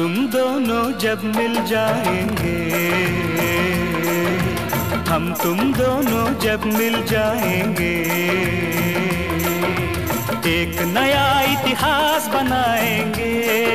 तुम दोनों जब मिल जाएँगे। हम तुम दोनों जब मिल जाएँगे। एक नया इतिहास बनाएँगे।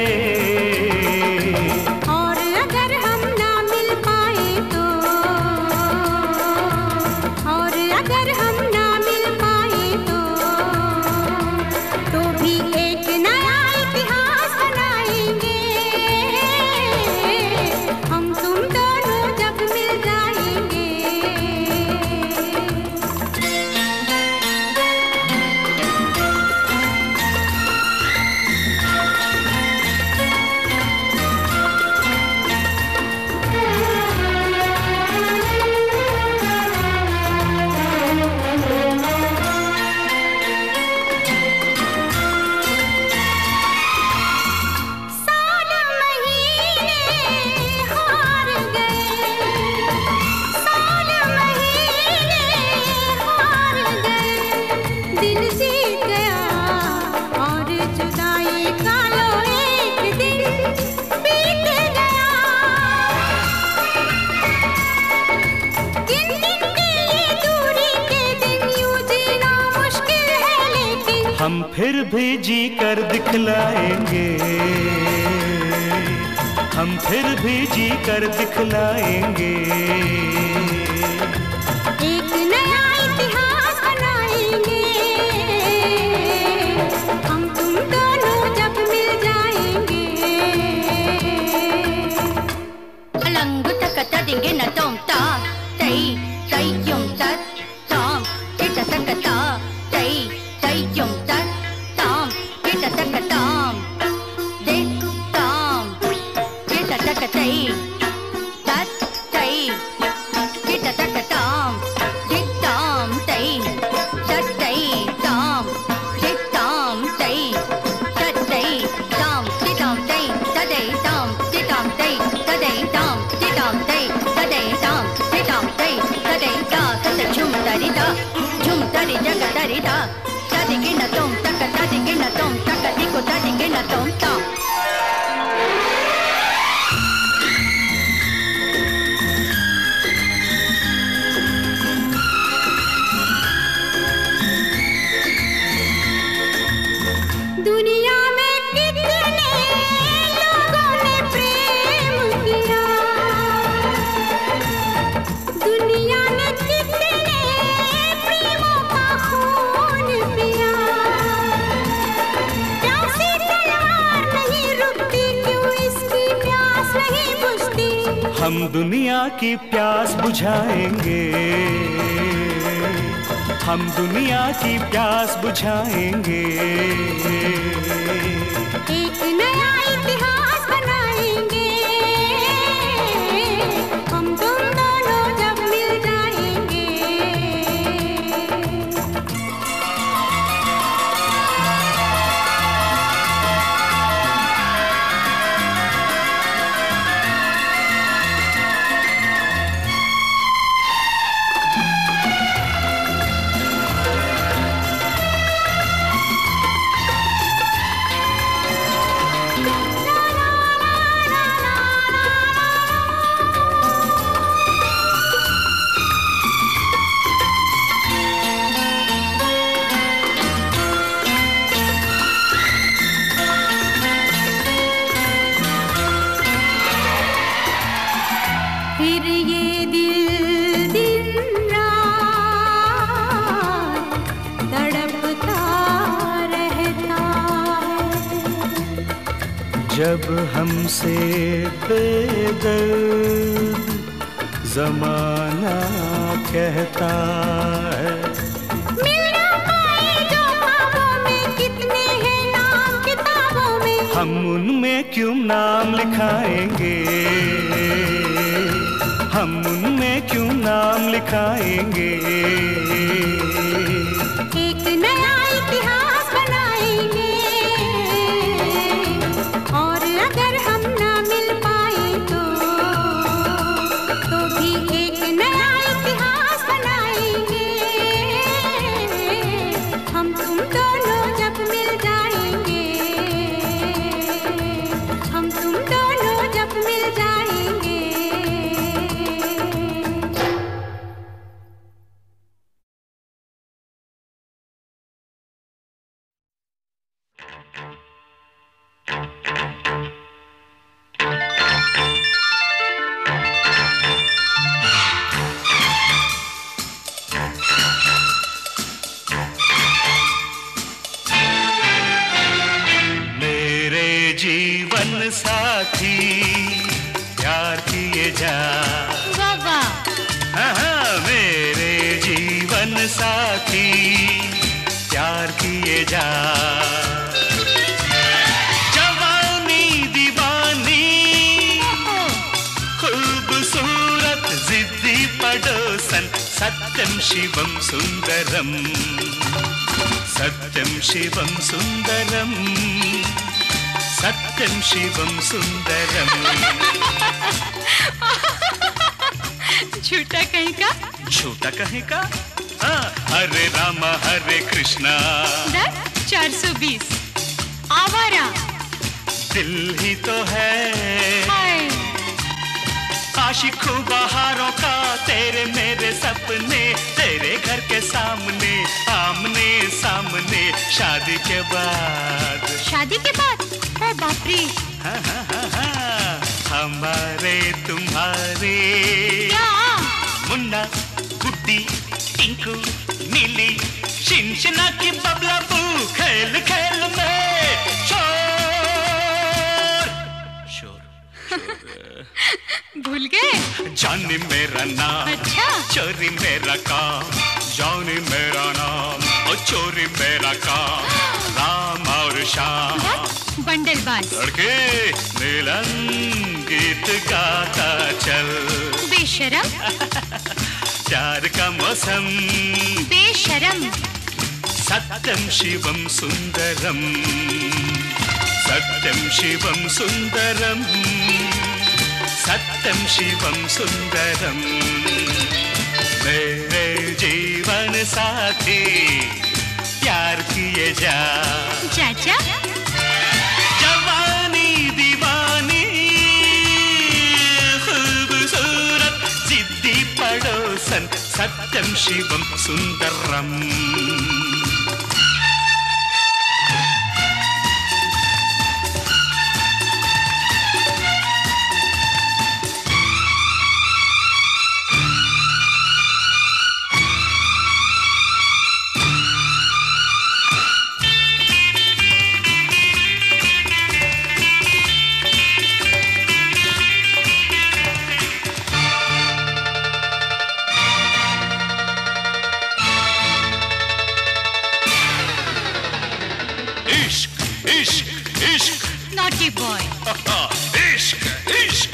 फिर भी जी कर दिखलाएँगे। एक नया इतिहास बनाएँगे। हम तुम दोनों जब मिल जाएँगे। पलंग टकता देंगे न तो दुनिया की प्यास बुझाएँगे। हम दुनिया की प्यास बुझाएँगे। एक नया जब हमसे बेदर्द जमाना कहता है। हम उनमें क्यों नाम लिखाएँगे? हम उनमें क्यों नाम लिखाएँगे? एक नया इतिहास जीवन साथी प्यार किए जा। हाँ, हाँ, मेरे जीवन साथी प्यार किए जा। दीवानी खूबसूरत जिद्दी पड़ोसन सत्यम शिवम सुंदरम सत्यम शिवम सुंदरम। सत्यम शिवम सुंदरम झूठा कहीं का? झूठा कहेगा हाँ, हरे राम हरे कृष्णा। दर 420 आवारा। दिल ही तो है। आशिकों बहारों का तेरे मेरे सपने तेरे घर के सामने आमने सामने शादी के बाद। शादी के बाद? बाप रे हाँ, हाँ, हाँ, हाँ, हमारे तुम्हारे। क्या? मुन्ना गुड्डी टिंकू नीली शिनशिना की बबला बू खेल खेल में शोर। शोर भूल गए? जानी मेरा नाम अच्छा। चोरी मेरा काम जानी मेरा नाम और चोरी मेरा काम। राम श्याम बंडल बाज लड़के मिलन गीत गाता चल। बेशरम। प्यार का मौसम। बेशरम। सत्यम शिवम सुंदरम। सत्यम शिवम सुंदरम। सत्यम शिवम सुंदरम। मेरे जीवन साथी प्यार किए जा चाचा जवानी दीवानी खूबसूरत जिद्दी पड़ोसन सत्यम शिवम सुंदरम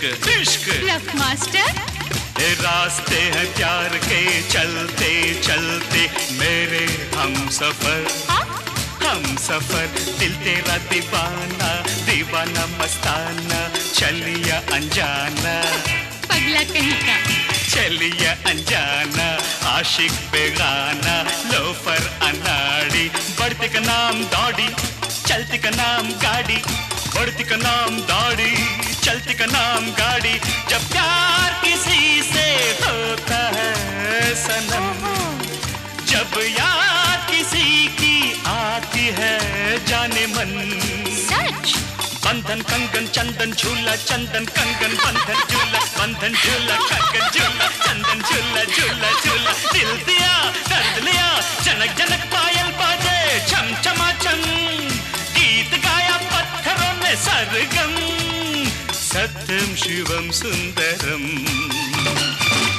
इश्क। इश्क। Bluff master. रास्ते हैं प्यार के चलते चलते। मेरे हम सफ़र। हाँ? हम सफ़र। दिल तेरा दीवाना दीवाना मस्ताना। चलिया अनजाना। पगला कहीं का? चलिया अनजाना। आशिक बेगाना लोफर अनाड़ी। बढ़ते का नाम दौड़ी चलते का नाम गाड़ी। बढ़ती का नाम दौड़ी चलती का नाम गाड़ी। जब प्यार किसी से होता है सनम। जब याद किसी की आती है जाने मन। सच? बंधन कंगन चंदन झूला चंदन कंगन बंधन झूला बंधन झूला कंगन झूला चंदन झूला झूला झूला। दिल दिया दर्द लिया जनक जनक पायल बाजे छम छमा छम गीत गाया में सर्गम् सत्यं शिवं सुन्दरम्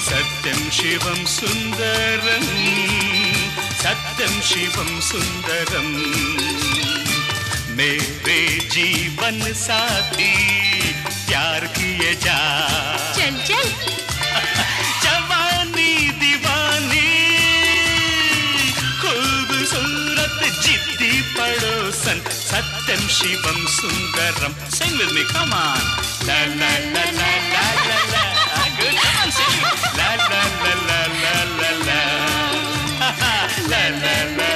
सत्यं शिवं सुन्दरम् सत्यं शिवं सुन्दरम् मेरे जीवन साथी प्यार किए जा Shivam Sundaram. Sing with me, come on. La la la la la la la. Good, come on, sing. La la la la la la la. La la la.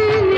से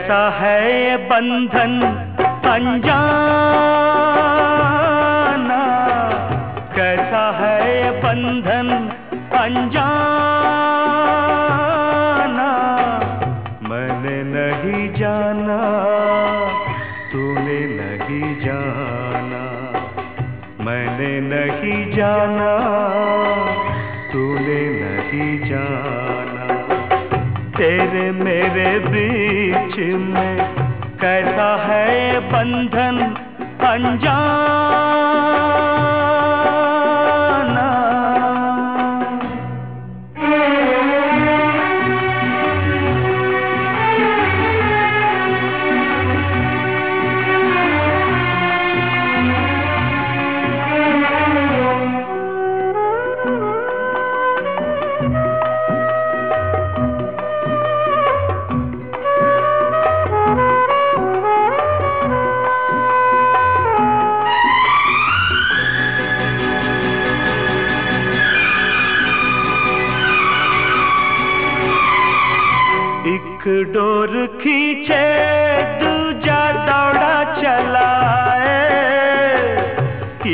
कैसा है बंधन अनजाना। कैसा है बंधन अनजाना। मैंने नहीं जाना, तूने नहीं जाना। मैंने नहीं जाना। तेरे मेरे बीच में कैसा है बंधन अंजान?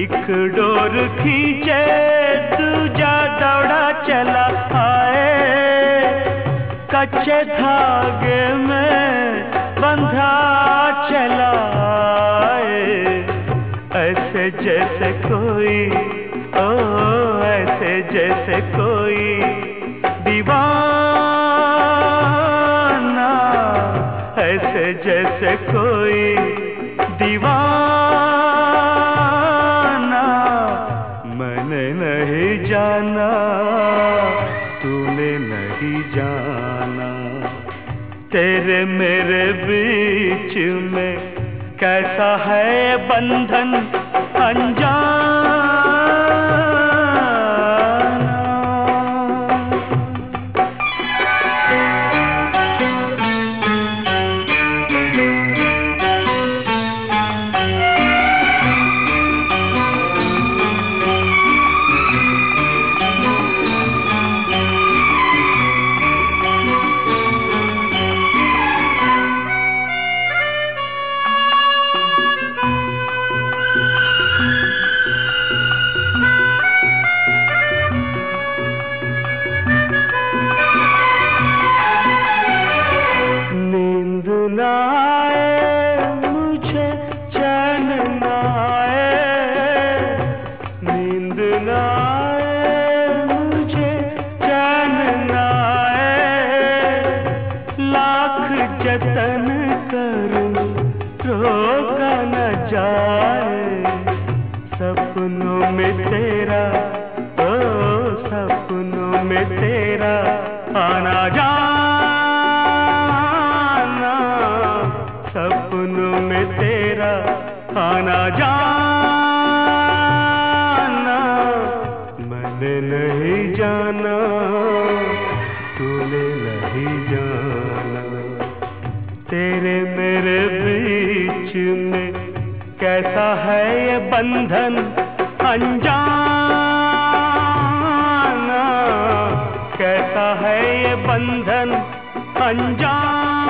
एक डोर खींचे, दूजा दौड़ा चला आए। कच्चे धागे में बंधा चला आए। ऐसे जैसे कोई, ओ, ऐसे जैसे कोई दीवाना। ऐसे जैसे कोई तेरे मेरे बीच में कैसा है बंधन अनजाना सपनों में तेरा आना जाना, मैंने नहीं जाना, तूने नहीं जाना। तेरे मेरे बीच में कैसा है ये बंधन अनजाना? कैसा है ये बंधन अनजाना?